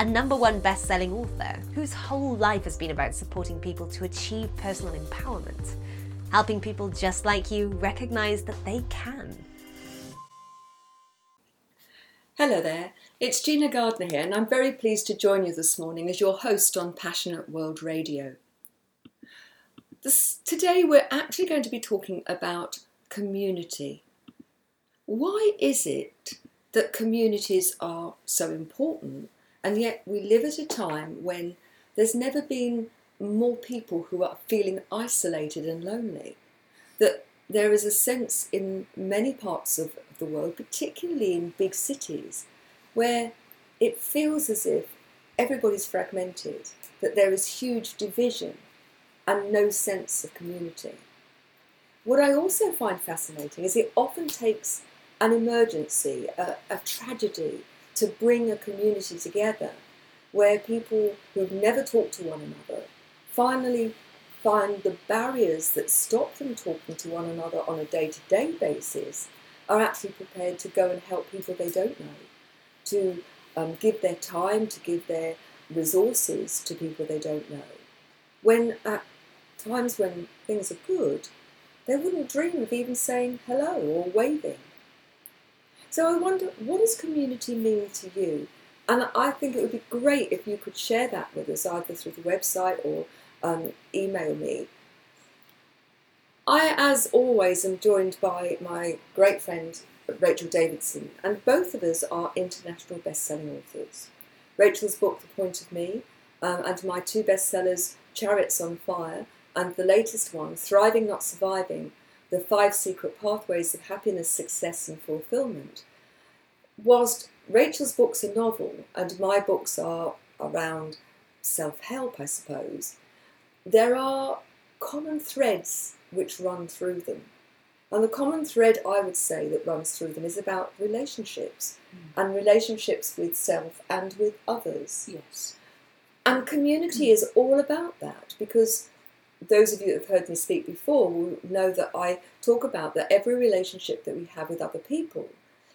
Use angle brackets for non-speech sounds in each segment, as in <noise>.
a number one best selling author whose whole life has been about supporting people to achieve personal empowerment, helping people just like you recognize that they can. Hello there, it's Gina Gardner here, and I'm very pleased to join you this morning as your host on Passionate World Radio. This, today, we're actually going to be talking about community. Why is it that communities are so important and yet we live at a time when there's never been more people who are feeling isolated and lonely. That there is a sense in many parts of the world, particularly in big cities, where it feels as if everybody's fragmented, that there is huge division and no sense of community. What I also find fascinating is it often takes an emergency, a, a tragedy, to bring a community together where people who've never talked to one another finally find the barriers that stop them talking to one another on a day to day basis are actually prepared to go and help people they don't know, to um, give their time, to give their resources to people they don't know. When at times when things are good, they wouldn't dream of even saying hello or waving. So I wonder, what does community mean to you? And I think it would be great if you could share that with us either through the website or um, email me. I, as always, am joined by my great friend Rachel Davidson, and both of us are international best-selling authors. Rachel's book, The Point of Me, um, and my two bestsellers, Chariots on Fire, and the latest one, Thriving Not Surviving, the five secret pathways of happiness, success, and fulfillment. Whilst Rachel's book's a novel and my books are around self help, I suppose, there are common threads which run through them. And the common thread I would say that runs through them is about relationships mm. and relationships with self and with others. Yes. And community is all about that because those of you that have heard me speak before will know that I talk about that every relationship that we have with other people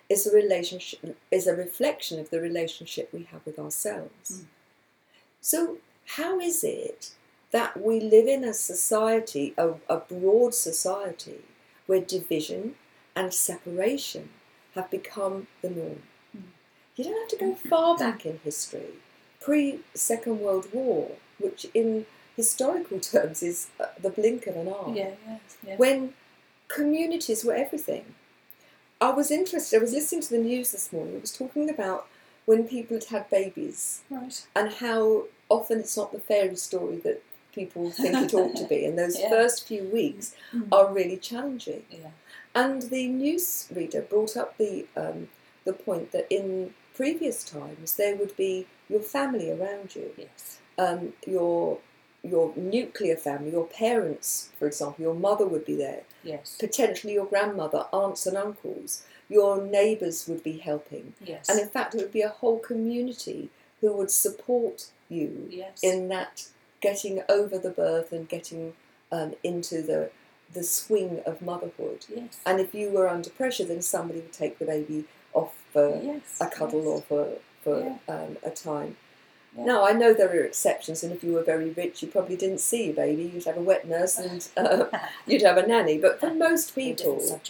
is a relationship is a reflection of the relationship we have with ourselves. Mm. So how is it that we live in a society, a, a broad society, where division and separation have become the norm? Mm. You don't have to go far back in history, pre Second World War, which in historical terms is uh, the blink of an eye. Yeah, yeah, yeah. When communities were everything. I was interested, I was listening to the news this morning, it was talking about when people had had babies right. and how often it's not the fairy story that people think it ought to be, and those <laughs> yeah. first few weeks mm-hmm. are really challenging. Yeah. And the news reader brought up the um, the point that in previous times there would be your family around you, yes. um, your your nuclear family, your parents, for example, your mother would be there. Yes. Potentially your grandmother, aunts and uncles. Your neighbours would be helping. Yes. And in fact, it would be a whole community who would support you yes. in that getting over the birth and getting um, into the the swing of motherhood. Yes. And if you were under pressure, then somebody would take the baby off for yes. a cuddle or for for yeah. um, a time. Yeah. Now I know there are exceptions, and if you were very rich, you probably didn't see your baby. You'd have a wet nurse and uh, <laughs> you'd have a nanny. But for <laughs> most people,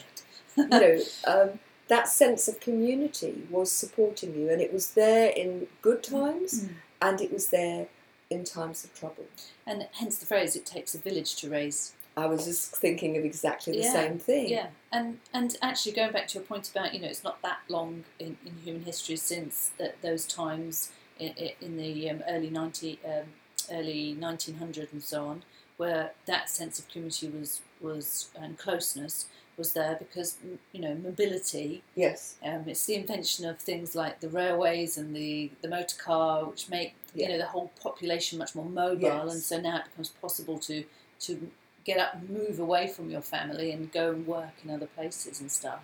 you <laughs> know, um, that sense of community was supporting you, and it was there in good times, mm. and it was there in times of trouble. And hence the phrase, "It takes a village to raise." I was just thinking of exactly the yeah. same thing. Yeah, and and actually going back to your point about you know it's not that long in, in human history since that those times in, the um, early 90, um, early 1900 and so on, where that sense of community was was and closeness was there because you know mobility. Yes. Um, it's the invention of things like the railways and the the motor car, which make Yeah. you know the whole population much more mobile, Yes. and so now it becomes possible to to get up move away from your family and go and work in other places and stuff.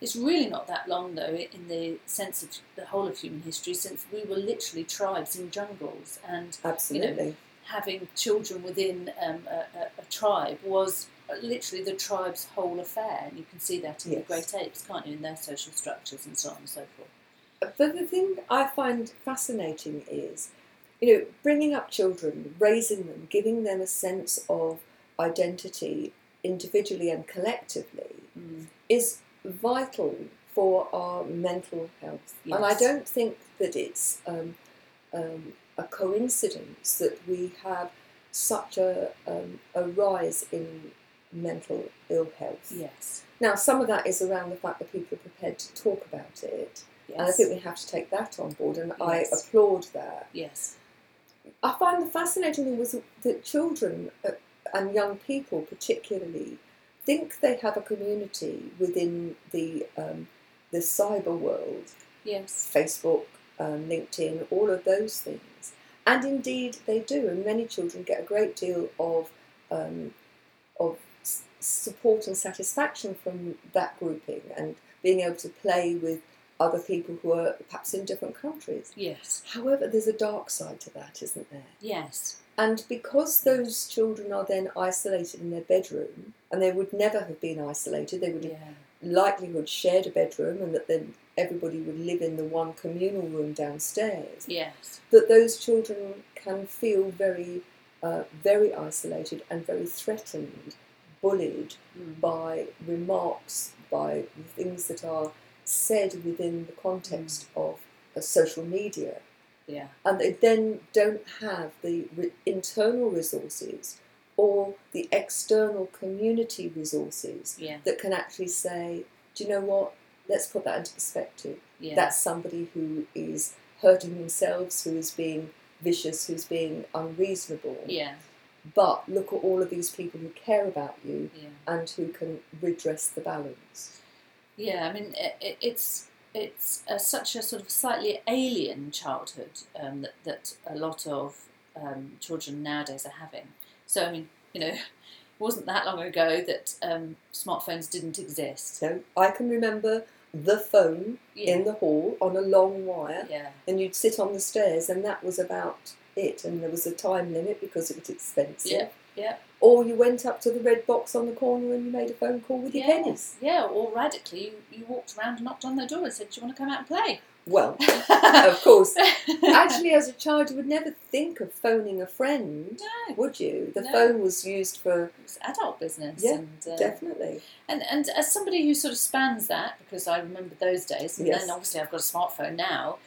It's really not that long though, in the sense of the whole of human history, since we were literally tribes in jungles, and Absolutely. having children within um, a, a, a tribe was literally the tribe's whole affair. And you can see that in Yes. the great apes, can't you, in their social structures and so on and so forth. But the thing I find fascinating is, you know, bringing up children, raising them, giving them a sense of identity individually and collectively Mm. is vital for our mental health. And I don't think that it's um, um, a coincidence that we have such a, um, a rise in mental ill health. Yes. Now, some of that is around the fact that people are prepared to talk about it, Yes. and I think we have to take that on board, and I applaud that. yes. I find the fascinating thing was that children uh, and young people, particularly, think they have a community within the um, the cyber world, Yes. Facebook, um, LinkedIn, all of those things, and indeed they do. And many children get a great deal of um, of s- support and satisfaction from that grouping and being able to play with other people who are perhaps in different countries. Yes. However, there's a dark side to that, isn't there? Yes. And because those children are then isolated in their bedroom, and they would never have been isolated, they would have Yeah. likelihood shared a bedroom, and that then everybody would live in the one communal room downstairs. Yes. That those children can feel very, uh, very isolated and very threatened, bullied Mm. by remarks, by things that are said within the context of uh, social media Yeah. and they then don't have the re- internal resources or the external community resources Yeah. that can actually say, do you know what? Let's put that into perspective. Yeah. That's somebody who is hurting themselves, who is being vicious, who's being unreasonable. yeah. But look at all of these people who care about you Yeah. and who can redress the balance. Yeah, I mean, it, it, it's it's uh, such a sort of slightly alien childhood um, that that a lot of um, children nowadays are having. So, I mean, you know, <laughs> it wasn't that long ago that um, smartphones didn't exist. So I can remember the phone Yeah, in the hall on a long wire. yeah, and you'd sit on the stairs, and that was about it. And there was a time limit because it was expensive. Yeah, yeah. Or you went up to the red box on the corner and you made a phone call with your yeah, pennies. yeah. Or radically, you, you walked around and knocked on their door and said, "Do you want to come out and play?" Well, <laughs> of course. Actually, as a child, you would never think of phoning a friend, no, would you? The No. phone was used for it's adult business. Yeah, and, uh, definitely. And and as somebody who sort of spans that, because I remember those days, and Yes. then obviously I've got a smartphone now.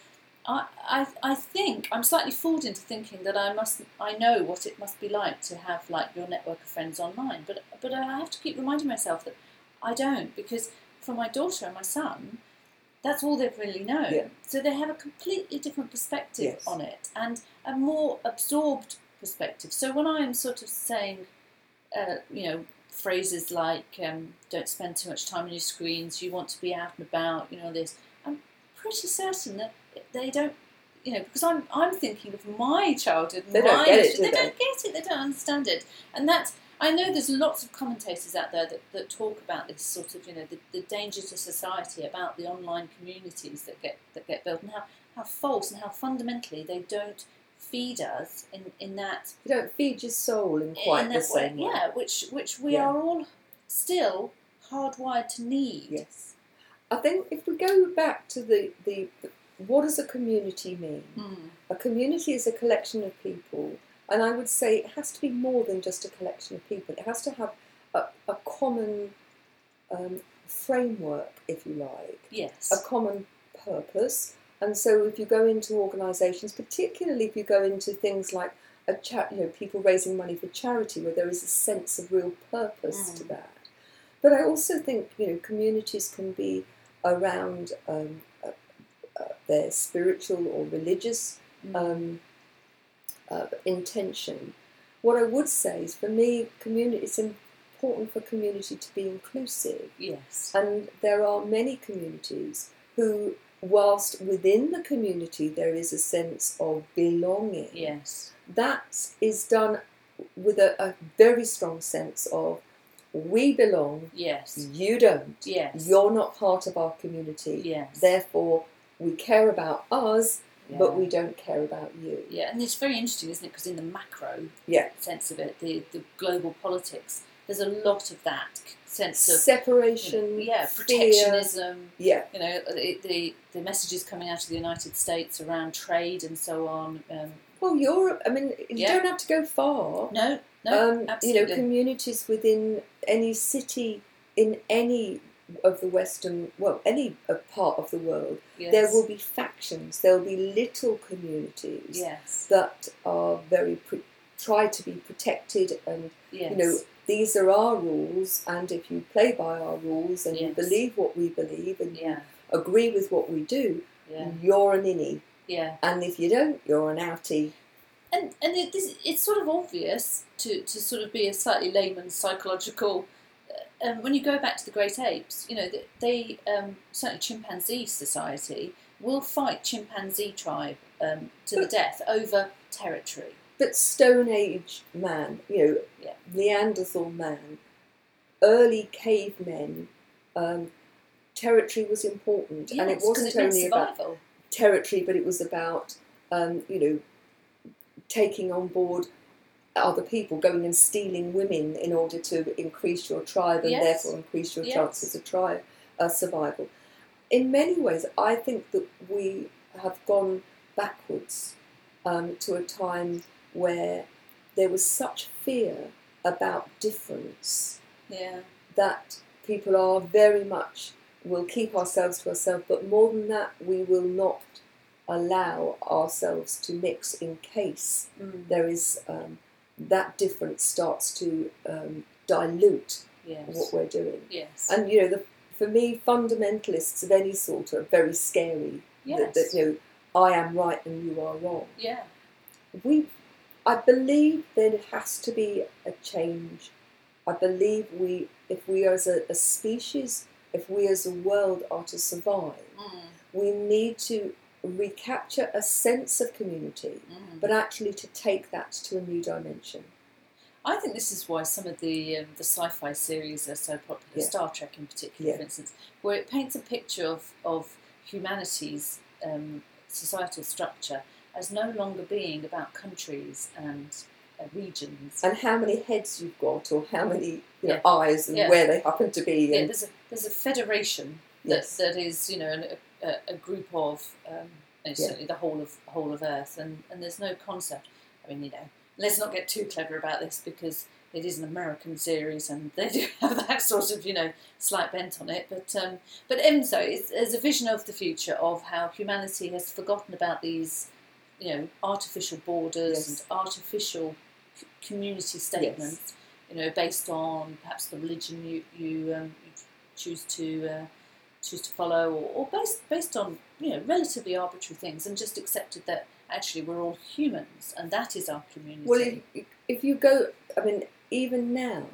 I, I I think I'm slightly fooled into thinking that I must I know what it must be like to have like your network of friends online, but but I have to keep reminding myself that I don't because for my daughter and my son, that's all they've really known. Yeah. So they have a completely different perspective Yes. on it and a more absorbed perspective. So when I'm sort of saying, uh, you know, phrases like um, "don't spend too much time on your screens," "you want to be out and about," you know this. I'm pretty certain that they don't, you know, because I'm I'm thinking of my childhood. and They don't get it, do they they? don't get it. They don't understand it, and that's. I know there's lots of commentators out there that, that talk about this sort of, you know, the, the danger to society about the online communities that get that get built and how, how false and how fundamentally they don't feed us in, in that You don't feed your soul in quite in the that way, same way. yeah, which which we Yeah. are all still hardwired to need. Yes. I think if we go back to the, the what does a community mean? Mm. A community is a collection of people, and I would say it has to be more than just a collection of people. It has to have a, a common um, framework, if you like, Yes. a common purpose. And so, if you go into organisations, particularly if you go into things like a chat, you know, people raising money for charity, where there is a sense of real purpose to Mm. that. But I also think you know communities can be around um, uh, their spiritual or religious Mm. um, uh, intention. What I would say is, for me, community. It's important for community to be inclusive, yes. and there are many communities who whilst within the community there is a sense of belonging, Yes. that is done with a, a very strong sense of we belong, Yes. you don't. Yes. You're not part of our community. Yes. Therefore, we care about us, but we don't care about you. Yeah, and it's very interesting, isn't it? Because in the macro Yeah. sense of it, the, the global politics, there's a lot of that sense of you Separation, know, yeah, fear. protectionism. Yeah, You know, the, the the messages coming out of the United States around trade and so on. Um, well, Europe. I mean, you Yeah. don't have to go far. no, no, um, you know, communities within any city in any of the Western, well, any part of the world, yes. there will be factions. There will be little communities Yes. that are very pr- try to be protected and Yes. you know these are our rules and if you play by our rules and you believe what we believe and you Yeah. agree with what we do Yeah. you're an innie Yeah. and if you don't you're an outie And and it, this, it's sort of obvious to, to sort of be a slightly layman's psychological. Um, when you go back to the great apes, you know they, they um, certainly chimpanzee society will fight chimpanzee tribe um, to the death over territory. but stone age man you know Yeah. neanderthal man early cavemen um, territory was important and it wasn't meant only about territory but it was about um, you know taking on board other people going and stealing women in order to increase your tribe and Yes. therefore increase your Yes. chances of tribe uh, survival. In many ways, I think that we have gone backwards um, to a time where there was such fear about difference Yeah. that people are very much will keep ourselves to ourselves, but more than that, we will not allow ourselves to mix in case Mm. there is um, that difference starts to um, dilute Yes. what we're doing. Yes. And you know, the, for me, fundamentalists of any sort are very scary. yes. That, that you know, I am right and you are wrong. yeah. We, I believe there has to be a change. I believe we, if we as a, a species, if we as a world are to survive, Mm. we need to recapture a sense of community, Mm. but actually to take that to a new dimension. I think this is why some of the um, the sci-fi series are so popular. Yeah. Star Trek, in particular, Yeah. for instance, where it paints a picture of of humanity's um, societal structure as no longer being about countries and uh, regions. And how many heads you've got, or how many you know, Yeah. eyes, and where they happen to be. yeah, And, there's a there's a federation yes. that, that is you know an, a, a group of um, Yeah. certainly the whole of whole of Earth, and, and there's no concept. I mean, you know, let's not get too clever about this because it is an American series, and they do <laughs> have that sort of you know slight bent on it. But um, but Enzo is, is a vision of the future of how humanity has forgotten about these you know artificial borders Yes. and artificial community statements. You know, based on perhaps the religion you you, um, you choose to uh, choose to follow, or, or based based on you know relatively arbitrary things, and just accepted that actually we're all humans, and that is our community. Well, if, if you go, I mean, even now,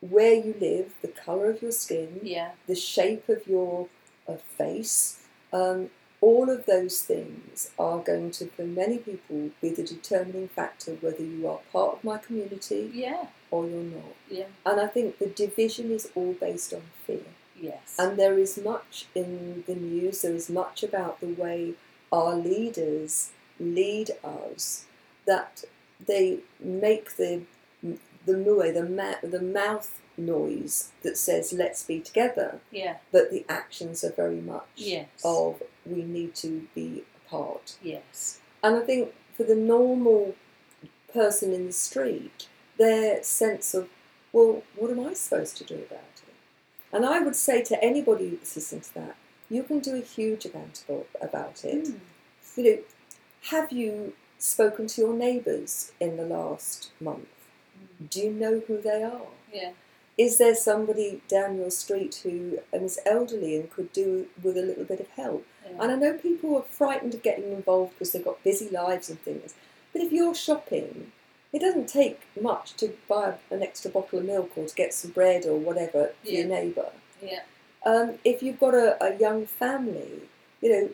where you live, the colour of your skin, yeah, the shape of your uh, face, um, all of those things are going to, for many people, be the determining factor whether you are part of my community yeah, or you're not. yeah, And I think the division is all based on fear. Yes, And there is much in the news, there is much about the way our leaders lead us that they make the the mue, the, ma- the mouth noise that says let's be together, yeah, but the actions are very much yes, of we need to be apart. yes, And I think for the normal person in the street, their sense of, well, what am I supposed to do about it? And I would say to anybody that's listening to that, you can do a huge amount about it. Mm. You know, have you spoken to your neighbours in the last month? Mm. Do you know who they are? yeah, Is there somebody down your street who um, elderly and could do with a little bit of help? yeah. And I know people are frightened of getting involved because they've got busy lives and things. But if you're shopping, it doesn't take much to buy an extra bottle of milk or to get some bread or whatever for Yeah. your neighbour. yeah, Um, if you've got a, a young family, you know,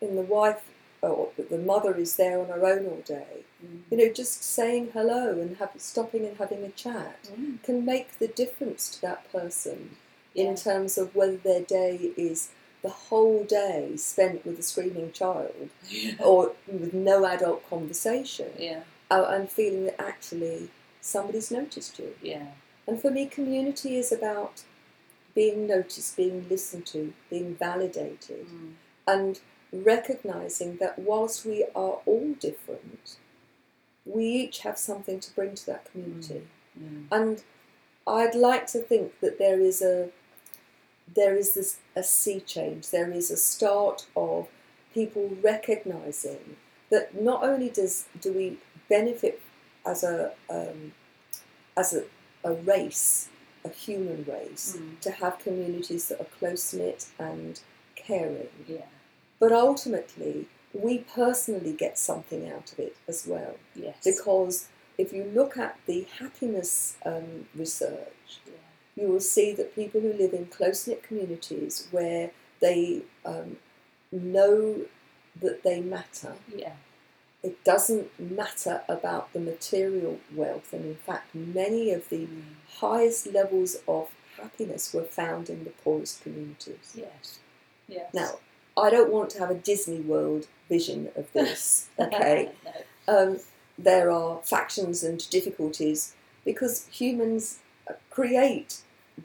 and the wife or the mother is there on her own all day, Mm. you know, just saying hello and have, stopping and having a chat Mm. can make the difference to that person Yeah. in terms of whether their day is the whole day spent with a screaming child <laughs> or with no adult conversation yeah, uh, and feeling that actually somebody's noticed you. yeah, And for me, community is about being noticed, being listened to, being validated, Mm. and recognizing that whilst we are all different, we each have something to bring to that community. Mm. And I'd like to think that there is a there is this a sea change. There is a start of people recognizing that not only does do we benefit as a um, as a, a race, a human race, Mm. to have communities that are close knit and caring, yeah, but ultimately we personally get something out of it as well. Yes, because if you look at the happiness um, research, yeah, you will see that people who live in close knit communities where they um, know that they matter, yeah, it doesn't matter about the material wealth, and in fact, many of the Mm. highest levels of happiness were found in the poorest communities. yes, yes. Now, I don't want to have a Disney World vision of <laughs> this, okay? <laughs> no. um, there are factions and difficulties because humans uh, create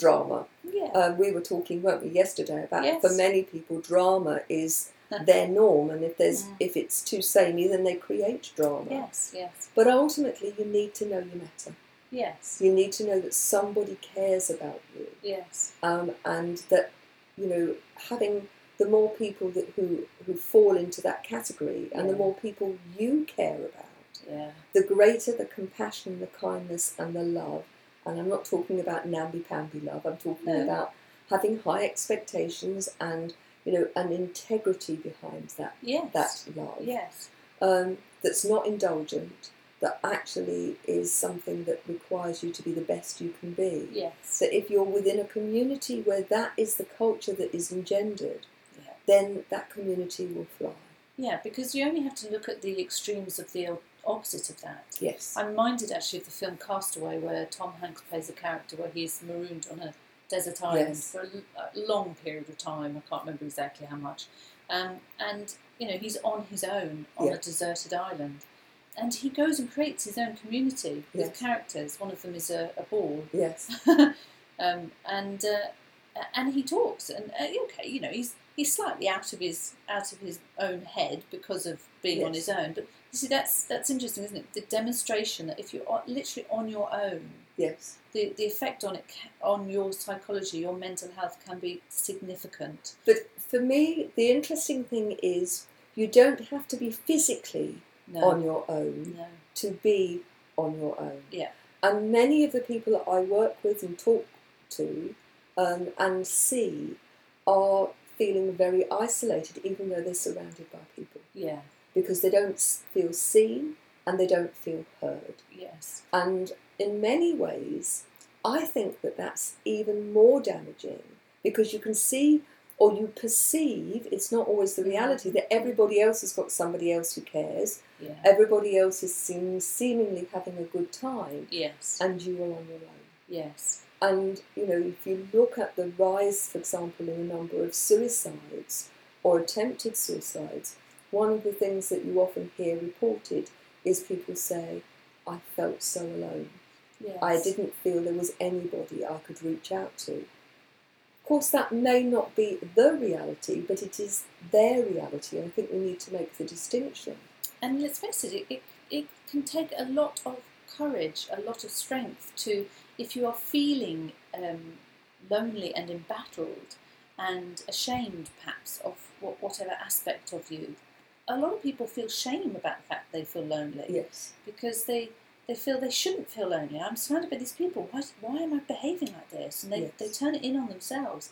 drama. Yeah, Um, we were talking, weren't we, yesterday about Yes. for many people drama is <laughs> their norm, and if there's Mm. if it's too samey, then they create drama. yes, yes, But ultimately, you need to know you matter. yes, You need to know that somebody cares about you, yes, um, and that you know having the more people that who who fall into that category, and the more people you care about yeah, the greater the compassion, the kindness, and the love. And I'm not talking about namby-pamby love. I'm talking No. about having high expectations and you know an integrity behind that yes, that love. yes, Um, that's not indulgent. That actually is something that requires you to be the best you can be. yes, So if you're within a community where that is the culture that is engendered, Yeah. then that community will fly. yeah. Because you only have to look at the extremes of the opposite of that. Yes. I'm reminded actually of the film Castaway, where Tom Hanks plays a character where he's marooned on a desert island Yes. for a long period of time. I can't remember exactly how much. Um, and you know he's on his own on Yeah. a deserted island, and he goes and creates his own community with Yes. characters. One of them is a, a ball, Yes. <laughs> um, and uh, and he talks and uh, okay, you know he's he's slightly out of his out of his own head because of being on his own. But you see, that's that's interesting, isn't it? The demonstration that if you're literally on your own, Yes. the the effect on it on your psychology, your mental health can be significant. But for me, the interesting thing is you don't have to be physically No, on your own no, to be on your own. Yeah. And many of the people that I work with and talk to um, and see are feeling very isolated, even though they're surrounded by people, yeah, because they don't feel seen and they don't feel heard. yes, And in many ways, I think that that's even more damaging because you can see or you perceive, it's not always the mm-hmm. reality, that everybody else has got somebody else who cares, yeah, everybody else is seem, seemingly having a good time, yes, and you are on your own. yes, And you know, if you look at the rise, for example, in the number of suicides or attempted suicides, one of the things that you often hear reported is people say, I felt so alone. yes. I didn't feel there was anybody I could reach out to. Of course, that may not be the reality, but it is their reality, and I think we need to make the distinction. And let's face it, it, it, can take a lot of courage, a lot of strength to, if you are feeling um, lonely and embattled and ashamed perhaps of what, whatever aspect of you. A lot of people feel shame about the fact they feel lonely Yes. because they, they feel they shouldn't feel lonely. I'm surrounded by these people. Why, why am I behaving like this? And they, Yes. they turn it in on themselves.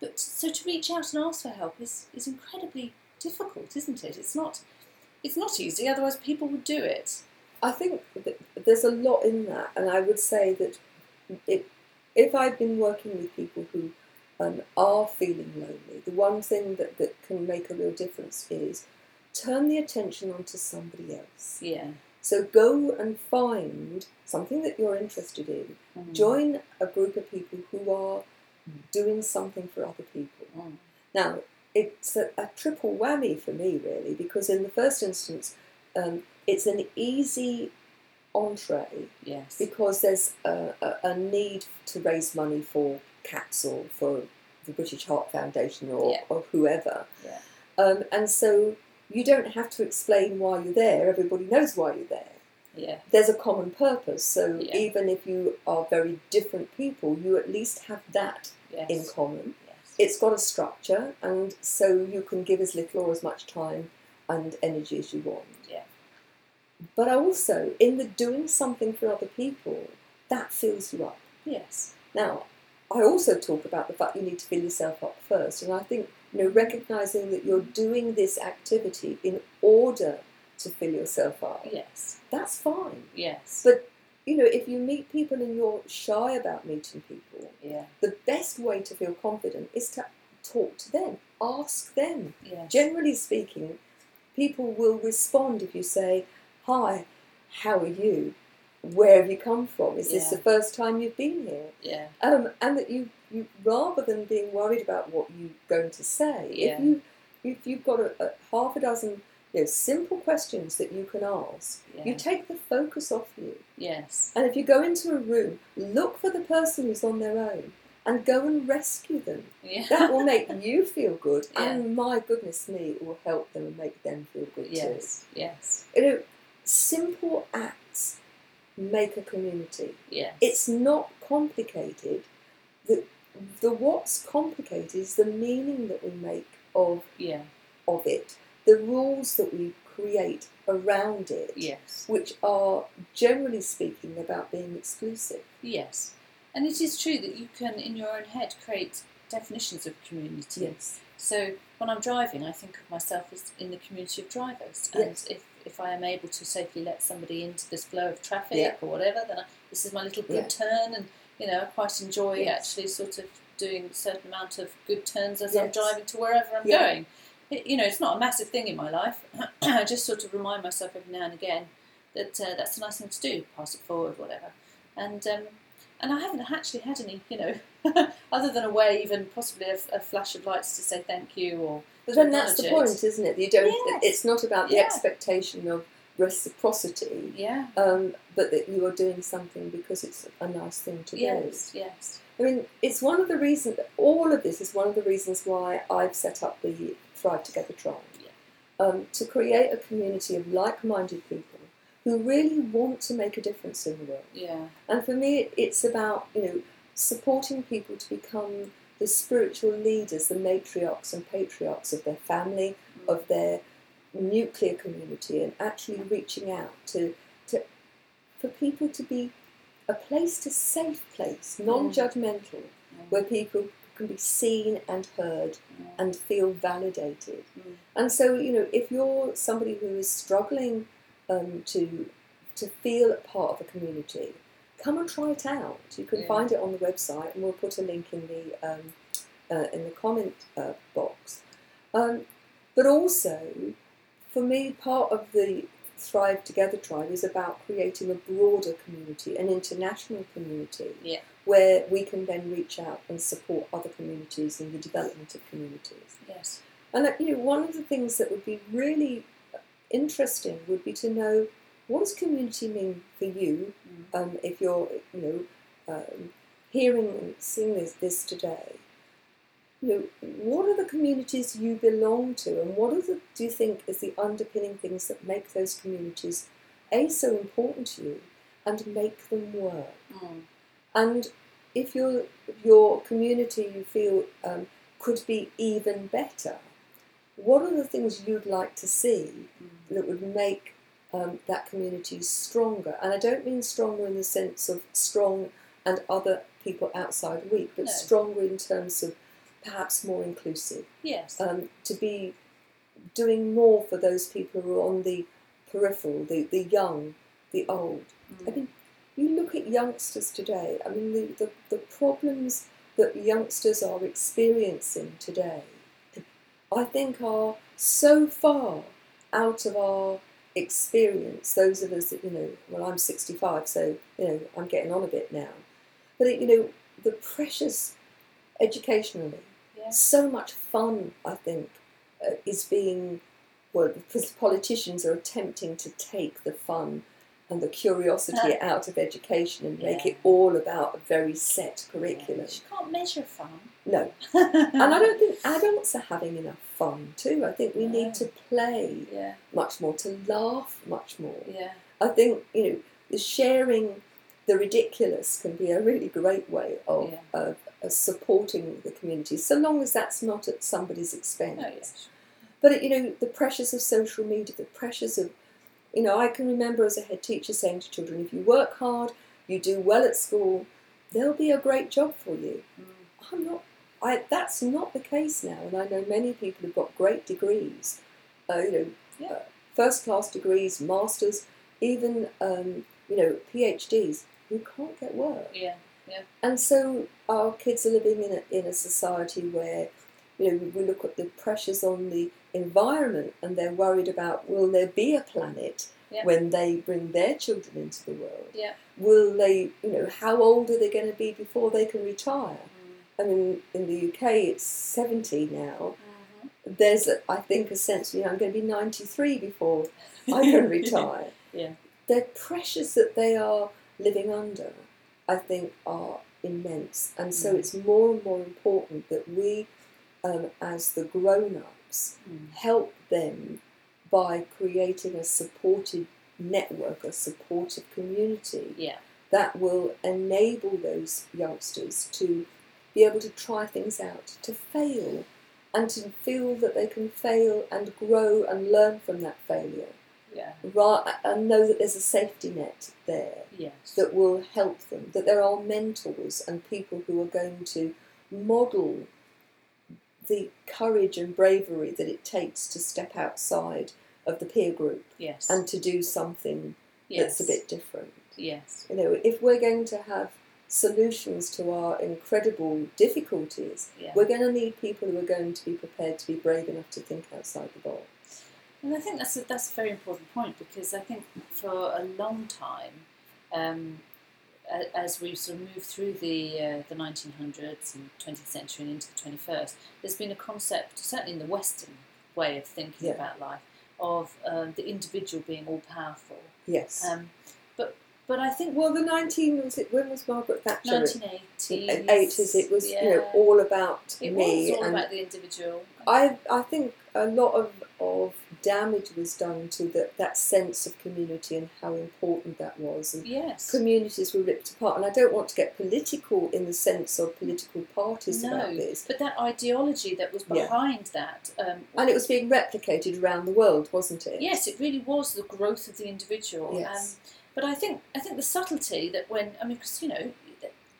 But so to reach out and ask for help is, is incredibly difficult, isn't it? It's not it's not easy, otherwise people would do it. I think there's a lot in that, and I would say that it, if I've been working with people who um, are feeling lonely, the one thing that, that can make a real difference is turn the attention onto somebody else. Yeah. So go and find something that you're interested in. Mm. Join a group of people who are doing something for other people. Mm. Now, it's a, a triple whammy for me, really, because in the first instance, um, it's an easy entree Yes. because there's a, a, a need to raise money for cats or for the British Heart Foundation or, Yeah. or whoever. Yeah. Um, and so you don't have to explain why you're there, everybody knows why you're there. Yeah. There's a common purpose, so Yeah. even if you are very different people, you at least have that Yes. in common. yes. It's got a structure, and so you can give as little or as much time and energy as you want. Yeah. But also, in the doing something for other people, that fills you up. yes. Now, I also talk about the fact you need to fill yourself up first, and I think you know recognizing that you're doing this activity in order to fill yourself up, Yes. that's fine. Yes. But you know, if you meet people and you're shy about meeting people, yeah. the best way to feel confident is to talk to them, ask them. Yes. Generally speaking, people will respond if you say, Hi, how are you? Where have you come from? Is this the first time you've been here? yeah. Um, and that you, you, rather than being worried about what you're going to say, Yeah. if you if you've got a, a half a dozen you know, simple questions that you can ask, Yeah. you take the focus off you. Yes. And if you go into a room, look for the person who's on their own and go and rescue them. Yeah. That will make <laughs> you feel good, Yeah. and my goodness me, it will help them and make them feel good yes. Yes. too. You know, simple acts make a community. Yes. It's not complicated. The, the what's complicated is the meaning that we make of, yeah. of it, the rules that we create around it, Yes. which are generally speaking about being exclusive. Yes. And it is true that you can, in your own head, create definitions of community. Yes. So when I'm driving, I think of myself as in the community of drivers, and Yes. if, if I am able to safely let somebody into this flow of traffic Yeah. or whatever, then I, this is my little good Yeah. turn, and you know I quite enjoy Yes. actually sort of doing a certain amount of good turns as I'm driving to wherever I'm Yeah. going. It, you know, it's not a massive thing in my life. <clears throat> I just sort of remind myself every now and again that uh, that's a nice thing to do, pass it forward, whatever, and. Um, and I haven't actually had any, you know, <laughs> other than a wave and possibly a, a flash of lights to say thank you or But then that's the point, isn't it? You don't. Yes. It's not about the Yeah. expectation of reciprocity, Yeah. um, but that you are doing something because it's a nice thing to Yes. Yes. do. I mean, it's one of the reasons. All of this is one of the reasons why I've set up the Thrive Together Tribe, um, to create a community of like-minded people who really want to make a difference in the world. Yeah. And for me, it's about you know supporting people to become the spiritual leaders, the matriarchs and patriarchs of their family, of their nuclear community, and actually reaching out to to for people to be a place, to safe place, non-judgmental, where people can be seen and heard and feel validated. Mm. And so, you know, if you're somebody who is struggling um, to to feel part of a community, come and try it out. You can Yeah. find it on the website, and we'll put a link in the um, uh, in the comment uh, box. Um, but also, for me, part of the Thrive Together tribe is about creating a broader community, an international community, Yeah. where we can then reach out and support other communities in the development of communities. Yes. And that, you know, one of the things that would be really interesting would be to know what does community mean for you Mm. um, if you're, you know, um, hearing and seeing this, this today. You know, what are the communities you belong to, and what are the, do you think is the underpinning things that make those communities a so important to you, and make them work? Mm. And if your your community you feel um, could be even better, what are the things you'd like to see Mm. that would make um, that community is stronger? And I don't mean stronger in the sense of strong and other people outside weak, but No. stronger in terms of perhaps more inclusive. Yes. Um, to be doing more for those people who are on the peripheral, the, the young, the old. I Mm. mean, you look at youngsters today, I mean, the, the, the problems that youngsters are experiencing today, I think are so far out of our experience. Those of us that, you know, well, I'm 65, so, you know, I'm getting on a bit now. But, it, you know, the pressures educationally, Yeah. so much fun, I think, uh, is being, well, because politicians are attempting to take the fun and the curiosity out of education and make it all about a very set Yeah, curriculum. You can't measure fun. No. <laughs> And I don't think adults are having enough fun too. I think we No. need to play Yeah, much more, to laugh much more. yeah, I think, you know, the sharing the ridiculous can be a really great way of, Yeah. of, of supporting the community, so long as that's not at somebody's expense. oh, yes. But you know, the pressures of social media, the pressures of, you know, I can remember as a head teacher saying to children, if you work hard, you do well at school, there'll be a great job for you. Mm. I'm not. I that's not the case now, and I know many people who've got great degrees, uh, you know, Yeah. uh, first class degrees, masters, even um, you know PhDs who can't get work. Yeah, yeah. And so our kids are living in a, in a society where, you know, we look at the pressures on the environment and they're worried about will there be a planet Yeah. when they bring their children into the world? Yeah. Will they, you know, how old are they going to be before they can retire? I mean, in the UK it's 70 now. Mhm. There's, a, I think, a sense, you know, I'm going to be 93 before I can <laughs> retire. Yeah. The pressures that they are living under, I think, are immense. And so Mm. it's more and more important that we, um, as the grown ups, Mm. help them by creating a supported network, a supportive community Yeah, that will enable those youngsters to be able to try things out, to fail, and to feel that they can fail and grow and learn from that failure, yeah, ra- uh, and know that there's a safety net there yes. that will help them, that there are mentors and people who are going to model the courage and bravery that it takes to step outside of the peer group yes. and to do something yes. that's a bit different. Yes. You know, if we're going to have solutions to our incredible difficulties, Yeah. we're going to need people who are going to be prepared to be brave enough to think outside the box. And I think that's a, that's a very important point because I think for a long time, um, as we sort of move through the uh, the 1900s and 20th century and into the 21st, there's been a concept, certainly in the Western way of thinking Yeah. about life, of um, the individual being all powerful. Yes. Um, but I think well, the 19 was it? When was Margaret Thatcher? 1980s, Eighties. It was you know all about it me was all and about the individual. I I think a lot of, of damage was done to the, that sense of community and how important that was. And yes. communities were ripped apart. And I don't want to get political in the sense of political parties No, about this. But that ideology that was Yeah. behind that, um, And it was being replicated around the world, wasn't it? yes, it really was the growth of the individual. Yes. Um, but I think I think the subtlety that when I mean, because you know,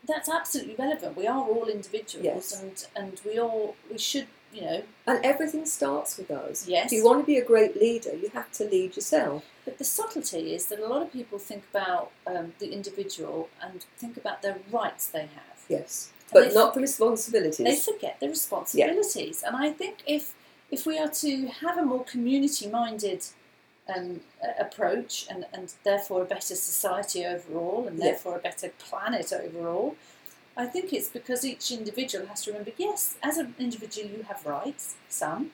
that's absolutely relevant. We are all individuals, Yes. and and we all we should you know. And everything starts with us. Yes. If you want to be a great leader, you have to lead yourself. But the subtlety is that a lot of people think about um, the individual and think about the rights they have. Yes. And But not the responsibilities. They forget the responsibilities, and I think if if we are to have a more community-minded um, approach, and, and therefore a better society overall, and Yeah. therefore a better planet overall, I think it's because each individual has to remember. Yes, as an individual, you have rights, some,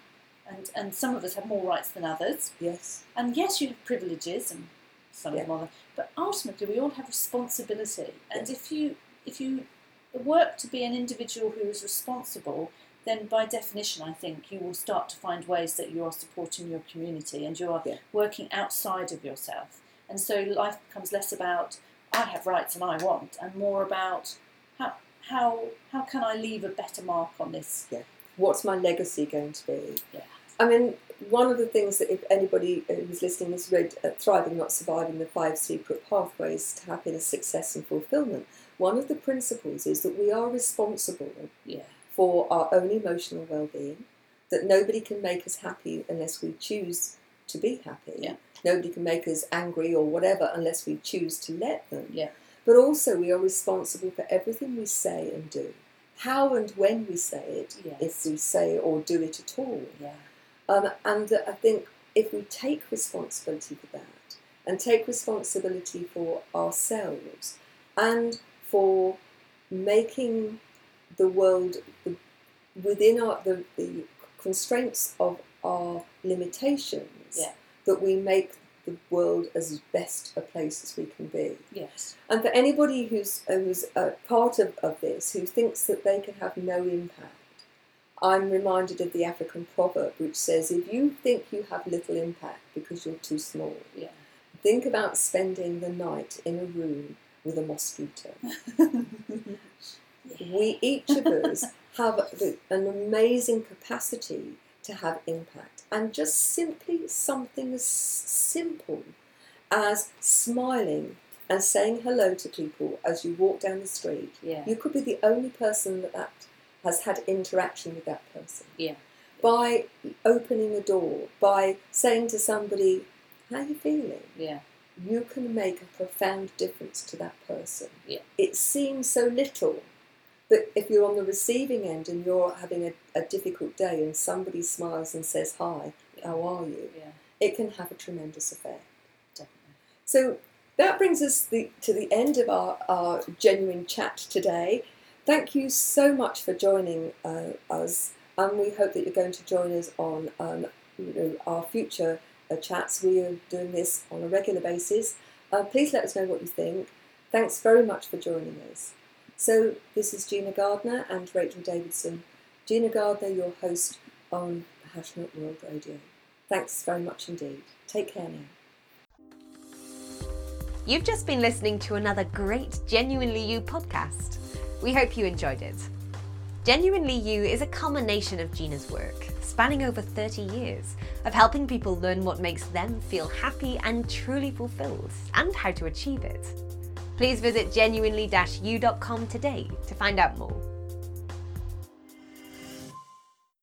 and and some of us have more rights than others, Yes. and yes, you have privileges, and some Yeah. of them are. But ultimately, we all have responsibility, and if you if you work to be an individual who is responsible, then by definition, I think you will start to find ways that you are supporting your community and you are Yeah. working outside of yourself. And so life becomes less about I have rights and I want, and more about how how how can I leave a better mark on this? What's my legacy going to be? Yeah. I mean, one of the things that if anybody who's listening has read uh, Thriving Not Surviving the Five Secret Pathways to Happiness, Success and Fulfillment, one of the principles is that we are responsible Yeah, for our own emotional well-being, that nobody can make us happy unless we choose to be happy. Yeah. Nobody can make us angry or whatever unless we choose to let them. Yeah. But also we are responsible for everything we say and do, how and when we say it, Yes. if we say or do it at all. Yeah. Um, and I think if we take responsibility for that and take responsibility for ourselves and for making the world the, within our, the, the constraints of our limitations, Yeah. that we make the world as best a place as we can be. Yes. And for anybody who's, uh, who's a part of, of this, who thinks that they can have no impact, I'm reminded of the African proverb which says, if you think you have little impact because you're too small, Yeah. think about spending the night in a room with a mosquito. <laughs> We, each of us, <laughs> have the- an amazing capacity to have impact. And just simply something as simple as smiling and saying hello to people as you walk down the street. Yeah. You could be the only person that, that has had interaction with that person. Yeah. By opening a door, by saying to somebody, How are you feeling? Yeah. you can make a profound difference to that person. Yeah. It seems so little, but if you're on the receiving end and you're having a, a difficult day and somebody smiles and says, Hi, how are you? Yeah. It can have a tremendous effect. Definitely. So that brings us the, to the end of our, our genuine chat today. Thank you so much for joining uh, us, and we hope that you're going to join us on um, you know, our future uh, chats. We are doing this on a regular basis. Uh, please let us know what you think. Thanks very much for joining us. So, this is Gina Gardner and Rachel Davidson. Gina Gardner, your host on Passionate World Radio. Thanks very much indeed. Take care now. You've just been listening to another great Genuinely You podcast. We hope you enjoyed it. Genuinely You is a culmination of Gina's work, spanning over 30 years, of helping people learn what makes them feel happy and truly fulfilled, and how to achieve it. Please visit genuinely-u.com today to find out more.